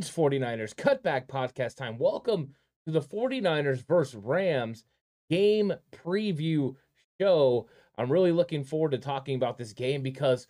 It's 49ers Cutback Podcast time. Welcome to the 49ers versus Rams game preview show. I'm really looking forward to talking about this game because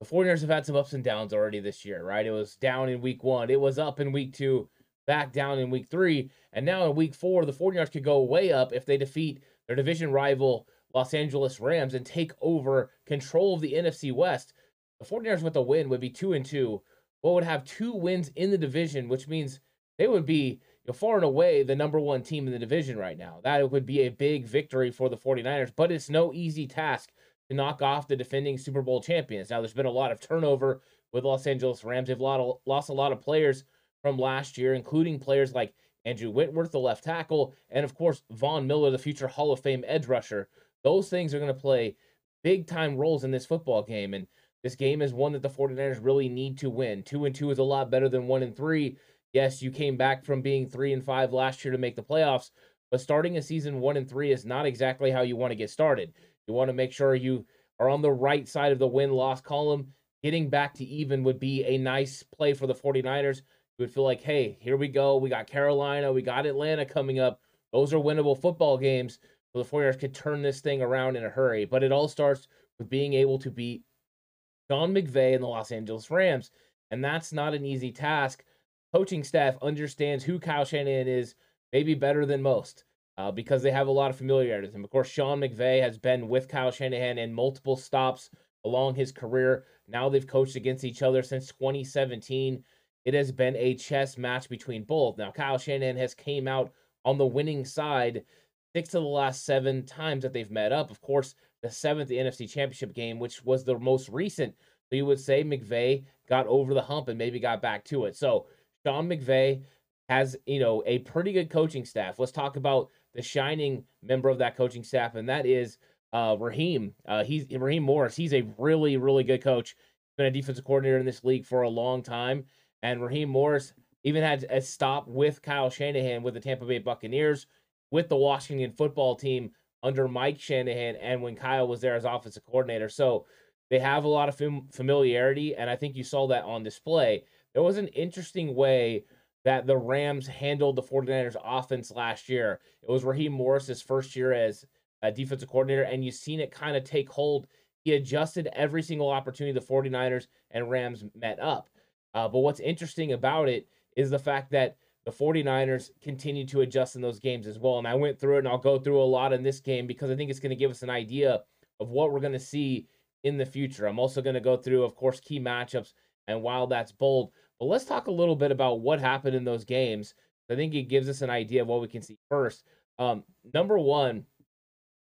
the 49ers have had some ups and downs already this year, right? It was down in week one, it was up in week two, back down in week three. And now in week four, the 49ers could go way up if they defeat their division rival, Los Angeles Rams, and take over control of the NFC West. The 49ers with a win would be 2 and 2 would have two wins in the division, which means they would be you know, far and away the number one team in the division right now. That would be a big victory for the 49ers, but it's no easy task to knock off the defending Super Bowl champions. Now, there's been a lot of turnover with Los Angeles Rams. They've lost a lot of players from last year, including players like Andrew Whitworth, the left tackle, and of course, Von Miller, the future Hall of Fame edge rusher. Those things are going to play big time roles in this football game. And this game is one that the 49ers really need to win. Two and two is a lot better than one and three. Yes, you came back from being three and five last year to make the playoffs, but starting a season one and three is not exactly how you want to get started. You want to make sure you are on the right side of the win loss column. Getting back to even would be a nice play for the 49ers. You would feel like, hey, here we go. We got Carolina, we got Atlanta coming up. Those are winnable football games. So the 49ers could turn this thing around in a hurry. But it all starts with being able to beat Sean McVay and the Los Angeles Rams. And that's not an easy task coaching staff understands who Kyle Shanahan is maybe better than most uh, because they have a lot of familiarity with him. Of course, Sean McVay has been with Kyle Shanahan in multiple stops along his career. Now they've coached against each other since 2017. It has been a chess match between both. Now Kyle Shanahan has came out on the winning side six of the last seven times that they've met up. Of course, the seventh NFC Championship game, which was the most recent. So you would say McVay got over the hump and maybe got back to it. So Sean McVay has, you know, a pretty good coaching staff. Let's talk about the shining member of that coaching staff, and that is uh, Raheem. Uh, he's Raheem Morris. He's a really, really good coach. Been a defensive coordinator in this league for a long time, and Raheem Morris even had a stop with Kyle Shanahan with the Tampa Bay Buccaneers, with the Washington football team under Mike Shanahan, and when Kyle was there as offensive coordinator. So they have a lot of fam- familiarity, and I think you saw that on display. It was an interesting way that the Rams handled the 49ers offense last year. It was Raheem Morris's first year as a defensive coordinator, and you've seen it kind of take hold. He adjusted every single opportunity the 49ers and Rams met up. Uh, but what's interesting about it is the fact that the 49ers continue to adjust in those games as well. And I went through it and I'll go through a lot in this game because I think it's going to give us an idea of what we're going to see in the future. I'm also going to go through, of course, key matchups and while that's bold, but let's talk a little bit about what happened in those games I think it gives us an idea of what we can see first. Um, number one,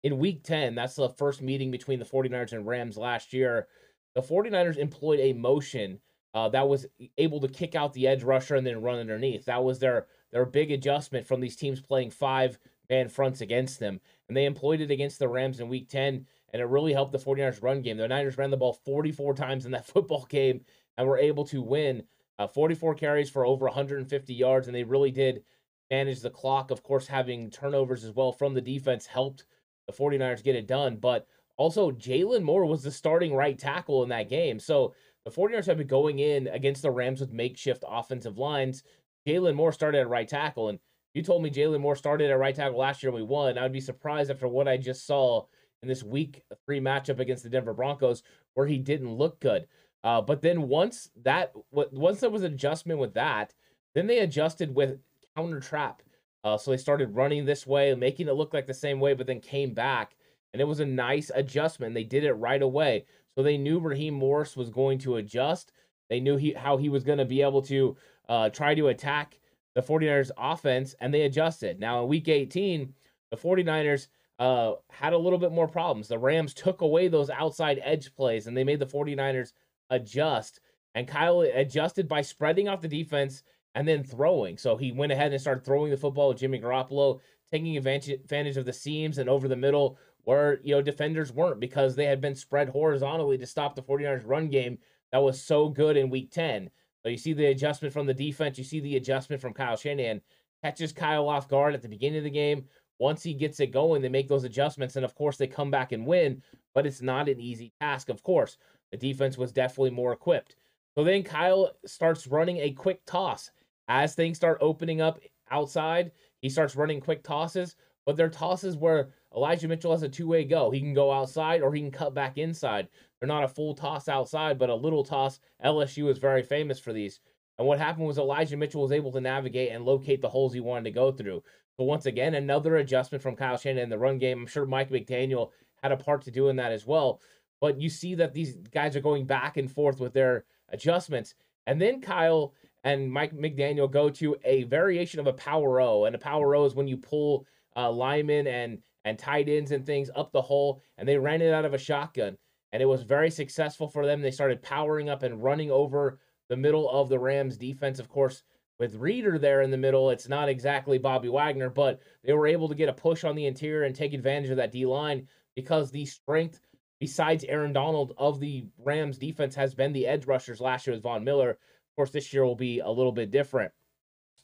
in week 10, that's the first meeting between the 49ers and Rams last year. The 49ers employed a motion uh, that was able to kick out the edge rusher and then run underneath. That was their their big adjustment from these teams playing five man fronts against them. And they employed it against the Rams in week 10, and it really helped the 49ers run game. The Niners ran the ball 44 times in that football game and were able to win uh, 44 carries for over 150 yards, and they really did manage the clock. Of course, having turnovers as well from the defense helped the 49ers get it done. But also, Jaylon Moore was the starting right tackle in that game. So the 49ers have been going in against the Rams with makeshift offensive lines. Jaylon Moore started at right tackle. And you told me Jaylon Moore started at right tackle last year and we won. I would be surprised after what I just saw in this week three matchup against the Denver Broncos where he didn't look good. Uh, but then once that once there was an adjustment with that, then they adjusted with counter trap. Uh, so they started running this way, making it look like the same way, but then came back, and it was a nice adjustment. They did it right away, so they knew Raheem Morris was going to adjust. They knew he how he was going to be able to uh, try to attack the 49ers offense, and they adjusted. Now in Week 18, the 49ers uh, had a little bit more problems. The Rams took away those outside edge plays, and they made the 49ers adjust. And Kyle adjusted by spreading out the defense and then throwing. So he went ahead and started throwing the football with Jimmy Garoppolo, taking advantage of the seams and over the middle where, you know, defenders weren't because they had been spread horizontally to stop the 49ers run game that was so good in week 10. So you see the adjustment from the defense, you see the adjustment from Kyle Shanahan. Catches Kyle off guard at the beginning of the game. Once he gets it going, they make those adjustments, and of course they come back and win. But it's not an easy task. Of course, the defense was definitely more equipped. So then Kyle starts running a quick toss as things start opening up outside, he starts running quick tosses, but they're tosses where Elijah Mitchell has a two way go. He can go outside or he can cut back inside. They're not a full toss outside, but a little toss. LSU is very famous for these. And what happened was Elijah Mitchell was able to navigate and locate the holes he wanted to go through. So once again, another adjustment from Kyle Shanahan in the run game. I'm sure Mike McDaniel had a part to do in that as well. But you see that these guys are going back and forth with their adjustments. And then Kyle and Mike McDaniel go to a variation of a power O. And a power O is when you pull uh, linemen and and tight ends and things up the hole, and they ran it out of a shotgun, and it was very successful for them. They started powering up and running over the middle of the Rams defense. Of course, with Reeder there in the middle, it's not exactly Bobby Wagner, but they were able to get a push on the interior and take advantage of that D line because the strength, besides Aaron Donald, of the Rams defense has been the edge rushers last year with Von Miller Of course, this year will be a little bit different.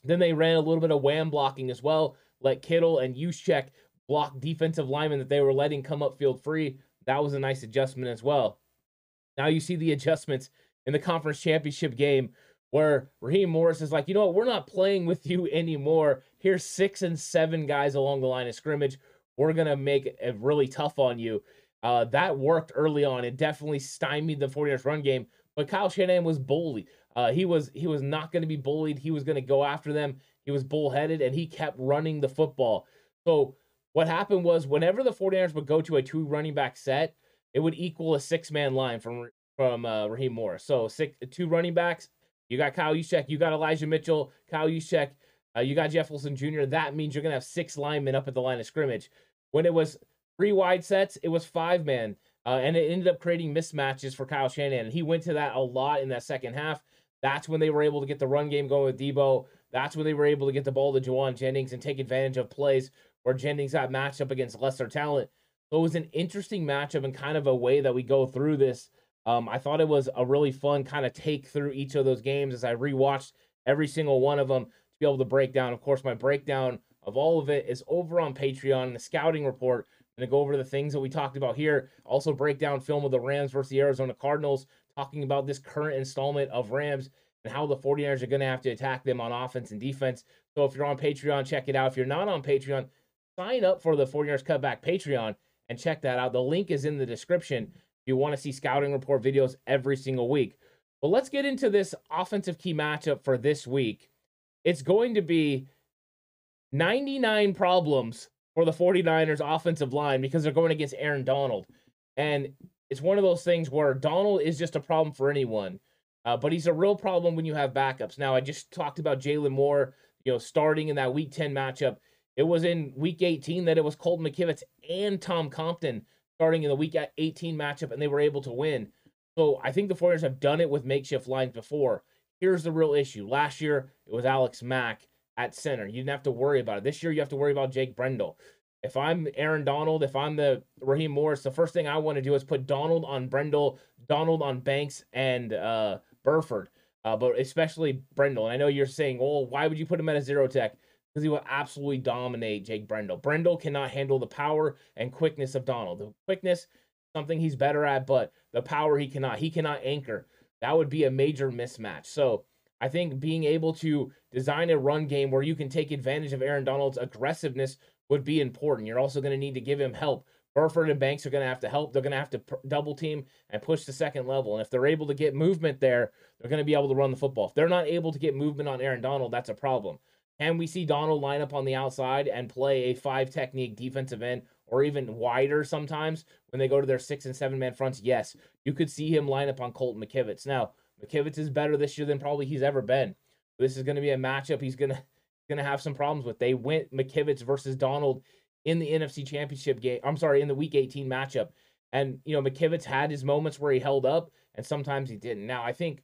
Then they ran a little bit of wham blocking as well. Let Kittle and Juszczyk block defensive linemen that they were letting come up field free. That was a nice adjustment as well. Now you see the adjustments in the conference championship game where Raheem Morris is like, you know what, we're not playing with you anymore. Here's six and seven guys along the line of scrimmage. We're gonna make it really tough on you. Uh, that worked early on. It definitely stymied the 49ers run game, but Kyle Shanahan was bullied. Uh, he was he was not going to be bullied. He was going to go after them. He was bullheaded and he kept running the football. So what happened was whenever the 49ers would go to a two running back set, it would equal a six man line from from uh, Raheem Morris. So six two running backs. You got Kyle Juszczyk, you got Elijah Mitchell, Kyle Juszczyk, uh, you got Jeff Wilson Jr. That means you're gonna have six linemen up at the line of scrimmage. When it was three wide sets, it was five man, uh, and it ended up creating mismatches for Kyle Shanahan. And he went to that a lot in that second half. That's when they were able to get the run game going with Deebo. That's when they were able to get the ball to Jauan Jennings and take advantage of plays where Jennings got matched up against lesser talent. So it was an interesting matchup and kind of a way that we go through this. Um, I thought it was a really fun kind of take through each of those games as I rewatched every single one of them to be able to break down. Of course, my breakdown of all of it is over on Patreon, the scouting report. I'm going to go over the things that we talked about here. Also, break down film of the Rams versus the Arizona Cardinals talking about this current installment of Rams and how the 49ers are going to have to attack them on offense and defense. So if you're on Patreon, check it out. If you're not on Patreon, sign up for the 49ers Cutback Patreon and check that out. The link is in the description if you want to see scouting report videos every single week. But let's get into this offensive key matchup for this week. It's going to be 99 problems for the 49ers offensive line because they're going against Aaron Donald. And it's one of those things where Donald is just a problem for anyone, uh, but he's a real problem when you have backups. Now, I just talked about Jaylon Moore, you know, starting in that week 10 matchup. It was in week 18 that it was Colton McKivitz and Tom Compton starting in the week 18 matchup, and they were able to win. So I think the 49ers have done it with makeshift lines before. Here's the real issue. Last year, it was Alex Mack at center. You didn't have to worry about it. This year, you have to worry about Jake Brendel. If I'm Aaron Donald, if I'm the Raheem Morris, the first thing I want to do is put Donald on Brendel, Donald on Banks, and uh, Burford, uh, but especially Brendel. And I know you're saying, well, why would you put him at a zero tech? Because he will absolutely dominate Jake Brendel. Brendel cannot handle the power and quickness of Donald. The quickness, something he's better at, but the power he cannot. He cannot anchor. That would be a major mismatch. So I think being able to design a run game where you can take advantage of Aaron Donald's aggressiveness would be important. You're also going to need to give him help. Burford and Banks are going to have to help. They're going to have to double team and push the second level. And if they're able to get movement there, they're going to be able to run the football. If they're not able to get movement on Aaron Donald, that's a problem. Can we see Donald line up on the outside and play a five technique defensive end or even wider sometimes when they go to their six and seven man fronts? Yes, you could see him line up on Colton McKivitz. Now, McKivitz is better this year than probably he's ever been. This is going to be a matchup he's going to going to have some problems with. They went McKivitz versus Donald in the NFC Championship game. I'm sorry, in the Week 18 matchup. And, you know, McKivitz had his moments where he held up and sometimes he didn't. Now, I think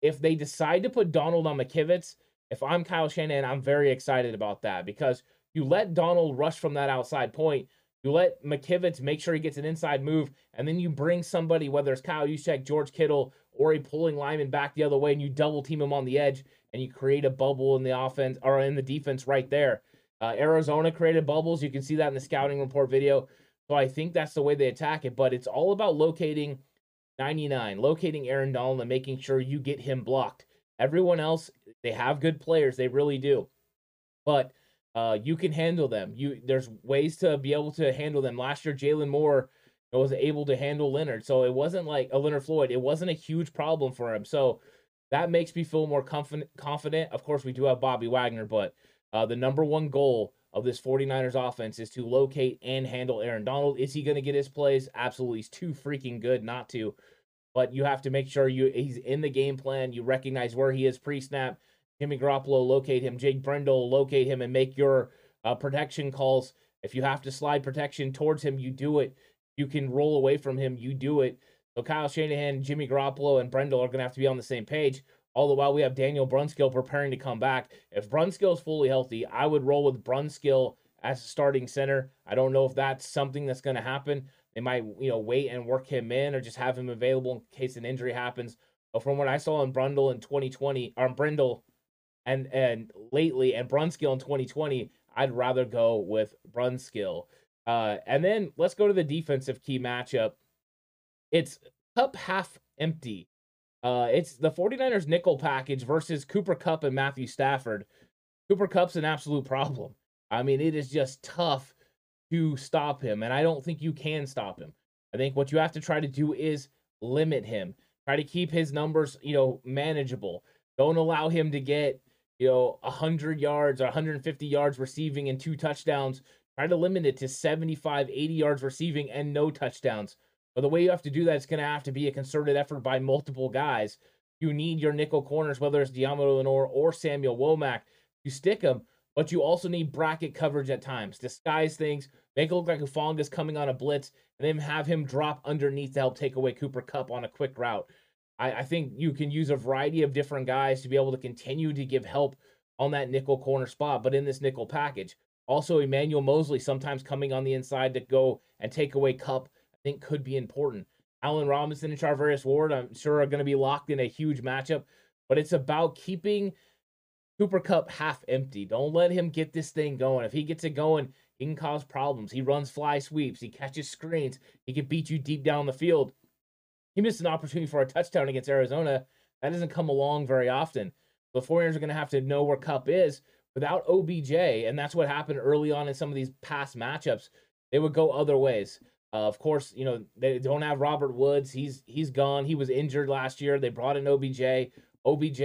if they decide to put Donald on McKivitz, if I'm Kyle Shanahan, I'm very excited about that because you let Donald rush from that outside point. You let McKivitz make sure he gets an inside move, and then you bring somebody, whether it's Kyle Juszczyk, George Kittle, or a pulling lineman back the other way, and you double team him on the edge, and you create a bubble in the offense or in the defense right there. Uh, Arizona created bubbles. You can see that in the scouting report video. So I think that's the way they attack it. But it's all about locating 99, locating Aaron Donald, and making sure you get him blocked. Everyone else, they have good players. They really do. But uh, you can handle them. You there's ways to be able to handle them. Last year, Jaylon Moore was able to handle Leonard, so it wasn't like a Leonard Floyd. It wasn't a huge problem for him. So that makes me feel more confident. Confident. Of course, we do have Bobby Wagner, but uh, the number one goal of this 49ers offense is to locate and handle Aaron Donald. Is he going to get his plays? Absolutely. He's too freaking good not to. But you have to make sure you he's in the game plan. You recognize where he is pre-snap. Jimmy Garoppolo, locate him. Jake Brendel, locate him and make your uh, protection calls. If you have to slide protection towards him, you do it. You can roll away from him, you do it. So Kyle Shanahan, Jimmy Garoppolo, and Brendel are going to have to be on the same page. All the while, we have Daniel Brunskill preparing to come back. If Brunskill is fully healthy, I would roll with Brunskill as a starting center. I don't know if that's something that's going to happen. They might, you know, wait and work him in or just have him available in case an injury happens. But from what I saw in Brundle in 2020, or Brindle and and lately, and Brunskill in 2020, I'd rather go with Brunskill. Uh, and then let's go to the defensive key matchup. It's cup half empty uh, it's the 49ers nickel package versus Cooper Kupp and Matthew Stafford. Cooper Kupp's an absolute problem. I mean, it is just tough to stop him, and I don't think you can stop him. I think what you have to try to do is limit him. Try to keep his numbers, you know, manageable. Don't allow him to get, you know, 100 yards or 150 yards receiving and two touchdowns. Try to limit it to 75, 80 yards receiving and no touchdowns. But the way you have to do that is going to have to be a concerted effort by multiple guys. You need your nickel corners, whether it's Deommodore Lenoir or Samuel Womack, You stick them. But you also need bracket coverage at times. Disguise things, make it look like Hufanga coming on a blitz, and then have him drop underneath to help take away Cooper Kupp on a quick route. I, I think you can use a variety of different guys to be able to continue to give help on that nickel corner spot, but in this nickel package. Also, Emmanuel Moseley sometimes coming on the inside to go and take away Kupp, i think could be important. Allen Robinson and Charvarius Ward, I'm sure, are going to be locked in a huge matchup, but it's about keeping Cooper Kupp half empty. Don't let him get this thing going. If he gets it going, he can cause problems. He runs fly sweeps, he catches screens, he can beat you deep down the field. He missed an opportunity for a touchdown against Arizona. That doesn't come along very often. The 49ers are going to have to know where Kupp is without OBJ, and that's what happened early on in some of these past matchups. They would go other ways. Uh, of course, you know they don't have Robert Woods. He's he's gone. He was injured last year. They brought in OBJ. OBJ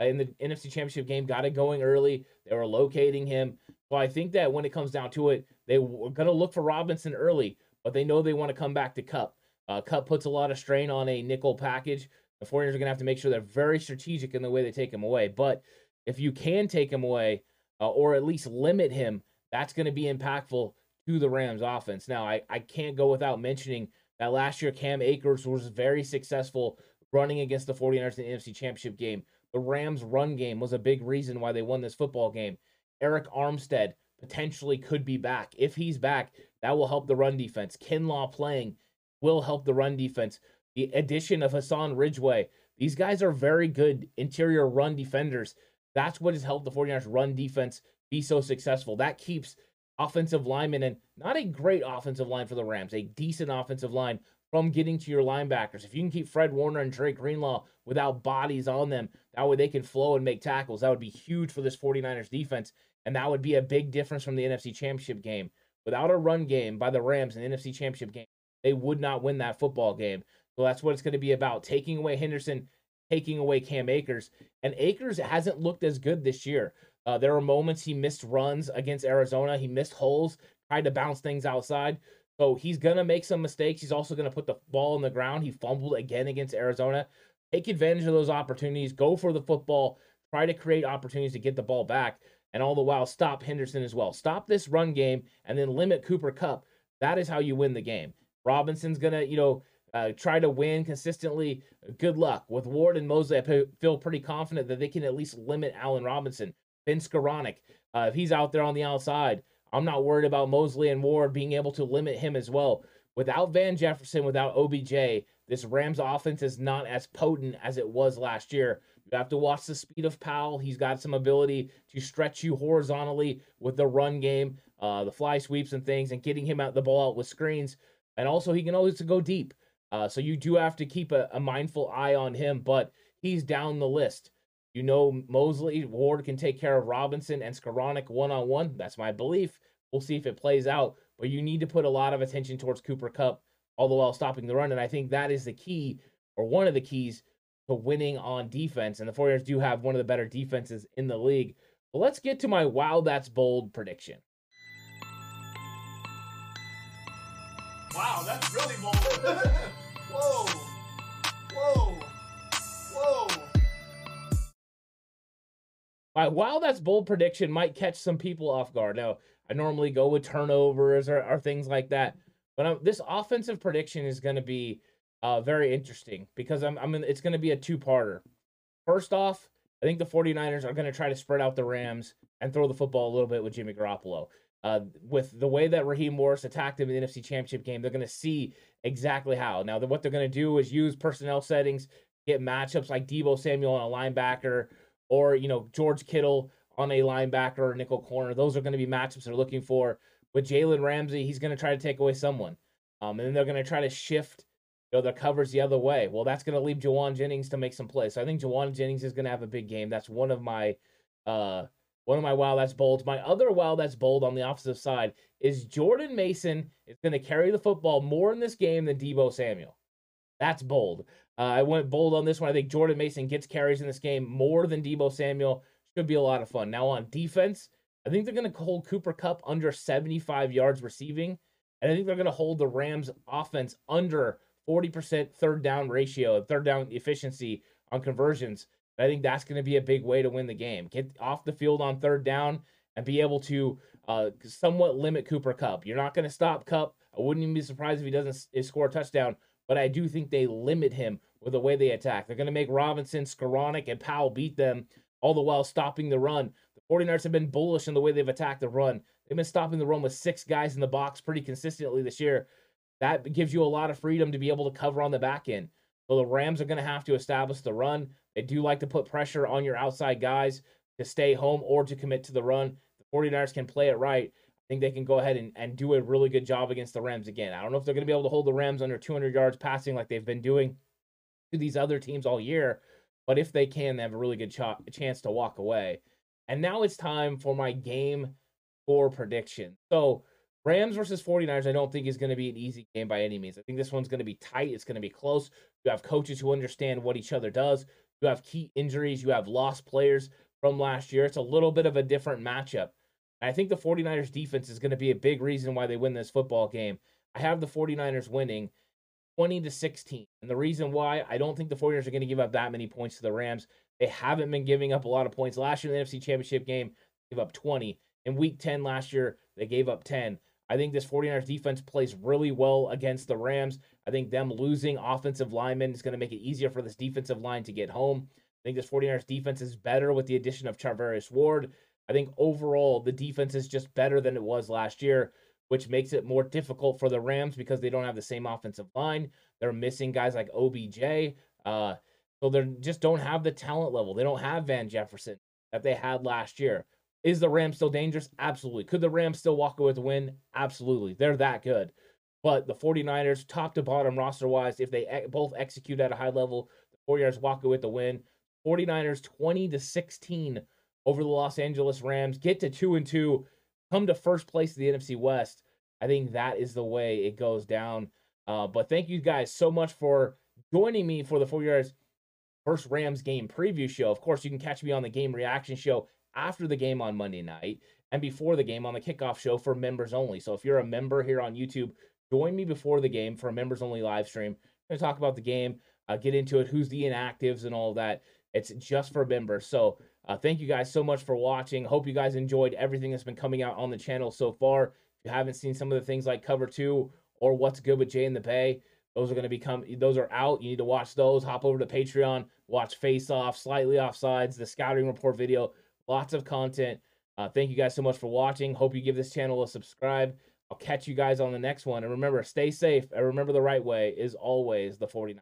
uh, in the NFC Championship game got it going early. They were locating him. So I think that when it comes down to it, they were going to look for Robinson early, but they know they want to come back to Kupp. Uh, Kupp puts a lot of strain on a nickel package. The 49ers are going to have to make sure they're very strategic in the way they take him away. But if you can take him away, uh, or at least limit him, that's going to be impactful to the Rams offense. Now, I, I can't go without mentioning that last year Cam Akers was very successful running against the 49ers in the NFC Championship game. The Rams' run game was a big reason why they won this football game. Arik Armstead potentially could be back. If he's back, that will help the run defense. Kinlaw playing will help the run defense. The addition of Hassan Ridgeway, these guys are very good interior run defenders. That's what has helped the 49ers run defense be so successful. That keeps offensive linemen and not a great offensive line for the Rams, a decent offensive line from getting to your linebackers. If you can keep Fred Warner and Drake Greenlaw without bodies on them, that way they can flow and make tackles. That would be huge for this 49ers defense. And that would be a big difference from the NFC Championship game. Without a run game by the Rams in the NFC Championship game, they would not win that football game. So that's what it's going to be about taking away Henderson, taking away Cam Akers. And Akers hasn't looked as good this year. Uh, there are moments he missed runs against Arizona, he missed holes, tried to bounce things outside. So he's going to make some mistakes. He's also going to put the ball on the ground. He fumbled again against Arizona. Take advantage of those opportunities, go for the football, try to create opportunities to get the ball back and all the while stop Henderson as well. Stop this run game and then limit Cooper Kupp. That is how you win the game. Robinson's gonna, you know, uh, try to win consistently. Good luck with Ward and Moseley. I feel pretty confident that they can at least limit Allen Robinson. Ben Skowronek, uh, if he's out there on the outside, I'm not worried about Moseley and Ward being able to limit him as well. Without Van Jefferson, without OBJ, this Rams offense is not as potent as it was last year. You have to watch the speed of Powell. He's got some ability to stretch you horizontally with the run game, uh, the fly sweeps and things, and getting him out the ball out with screens. And also, he can always go deep. Uh, so you do have to keep a, a mindful eye on him, but he's down the list. You know, Moseley Ward can take care of Robinson and Skowronek one on one. That's my belief. We'll see if it plays out. But you need to put a lot of attention towards Cooper Kupp, all the while stopping the run. And I think that is the key, or one of the keys to winning on defense. And the 49ers do have one of the better defenses in the league. But let's get to my wow, that's bold prediction. Wow, that's really bold. whoa. Whoa. Whoa. My wow, that's bold prediction might catch some people off guard. Now, I normally go with turnovers or, or things like that. But I'm, this offensive prediction is going to be uh, very interesting because I'm, I'm in, it's going to be a two parter. First off, I think the 49ers are going to try to spread out the Rams and throw the football a little bit with Jimmy Garoppolo. Uh, with the way that Raheem Morris attacked him in the NFC Championship game, they're going to see exactly how. Now, what they're going to do is use personnel settings, get matchups like Deebo Samuel on a linebacker, or you know George Kittle on a linebacker or nickel corner. Those are going to be matchups they're looking for. With Jalen Ramsey, he's going to try to take away someone, um, and then they're going to try to shift you know, their covers the other way. Well, that's going to leave Jauan Jennings to make some plays. So I think Jauan Jennings is going to have a big game. That's one of my uh one of my wow that's bold. My other wow that's bold on the offensive side is Jordan Mason is going to carry the football more in this game than Deebo Samuel. That's bold. Uh, I went bold on this one. I think Jordan Mason gets carries in this game more than Deebo Samuel. Should be a lot of fun. Now on defense, I think they're going to hold Cooper Kupp under 75 yards receiving, and I think they're going to hold the Rams offense under 40% third down ratio, third down efficiency on conversions. I think that's going to be a big way to win the game. Get off the field on third down and be able to uh, somewhat limit Cooper Kupp. You're not going to stop Kupp. I wouldn't even be surprised if he doesn't score a touchdown, but I do think they limit him with the way they attack. They're going to make Robinson, Skowronek, and Powell beat them, all the while stopping the run. The 49ers have been bullish in the way they've attacked the run. They've been stopping the run with six guys in the box pretty consistently this year that gives you a lot of freedom to be able to cover on the back end. So the Rams are going to have to establish the run. They do like to put pressure on your outside guys to stay home or to commit to the run. The 49ers can play it right. I think they can go ahead and, and do a really good job against the Rams again. I don't know if they're going to be able to hold the Rams under 200 yards passing like they've been doing to these other teams all year, but if they can, they have a really good ch- chance to walk away. And now it's time for my game score prediction. So, Rams versus 49ers, I don't think is going to be an easy game by any means. I think this one's going to be tight. It's going to be close. You have coaches who understand what each other does. You have key injuries. You have lost players from last year. It's a little bit of a different matchup. I think the 49ers defense is going to be a big reason why they win this football game. I have the 49ers winning 20 to 16. And the reason why I don't think the 49ers are going to give up that many points to the Rams. They haven't been giving up a lot of points. Last year in the NFC Championship game, gave up 20. In week 10 last year, they gave up 10. I think this 49ers defense plays really well against the Rams. I think them losing offensive linemen is going to make it easier for this defensive line to get home. I think this 49ers defense is better with the addition of Charvarius Ward. I think overall the defense is just better than it was last year, which makes it more difficult for the Rams because they don't have the same offensive line. They're missing guys like OBJ. Uh, so they just don't have the talent level. They don't have Van Jefferson that they had last year. Is the Rams still dangerous? Absolutely. Could the Rams still walk away with a win? Absolutely. They're that good. But the 49ers, top to bottom roster wise, if they both execute at a high level, the 49ers walk away with the win. 49ers 20 to 16 over the Los Angeles Rams, get to 2 and 2, come to first place in the NFC West. I think that is the way it goes down. Uh, but thank you guys so much for joining me for the 49ers first Rams game preview show. Of course, you can catch me on the game reaction show after the game on Monday night and before the game on the kickoff show for members only. So if you're a member here on YouTube, join me before the game for a members only live stream. I'm going to talk about the game, uh, get into it, who's the inactives and all that. It's just for members. So uh, thank you guys so much for watching. Hope you guys enjoyed everything that's been coming out on the channel so far. If you haven't seen some of the things like cover two or what's good with Jay in the Bay, those are going to become those are out. You need to watch those. Hop over to Patreon, watch Face Off, Slightly Offsides, the scouting report video. Lots of content. Uh, thank you guys so much for watching. Hope you give this channel a subscribe. I'll catch you guys on the next one. And remember, stay safe. And remember, the right way is always the 49.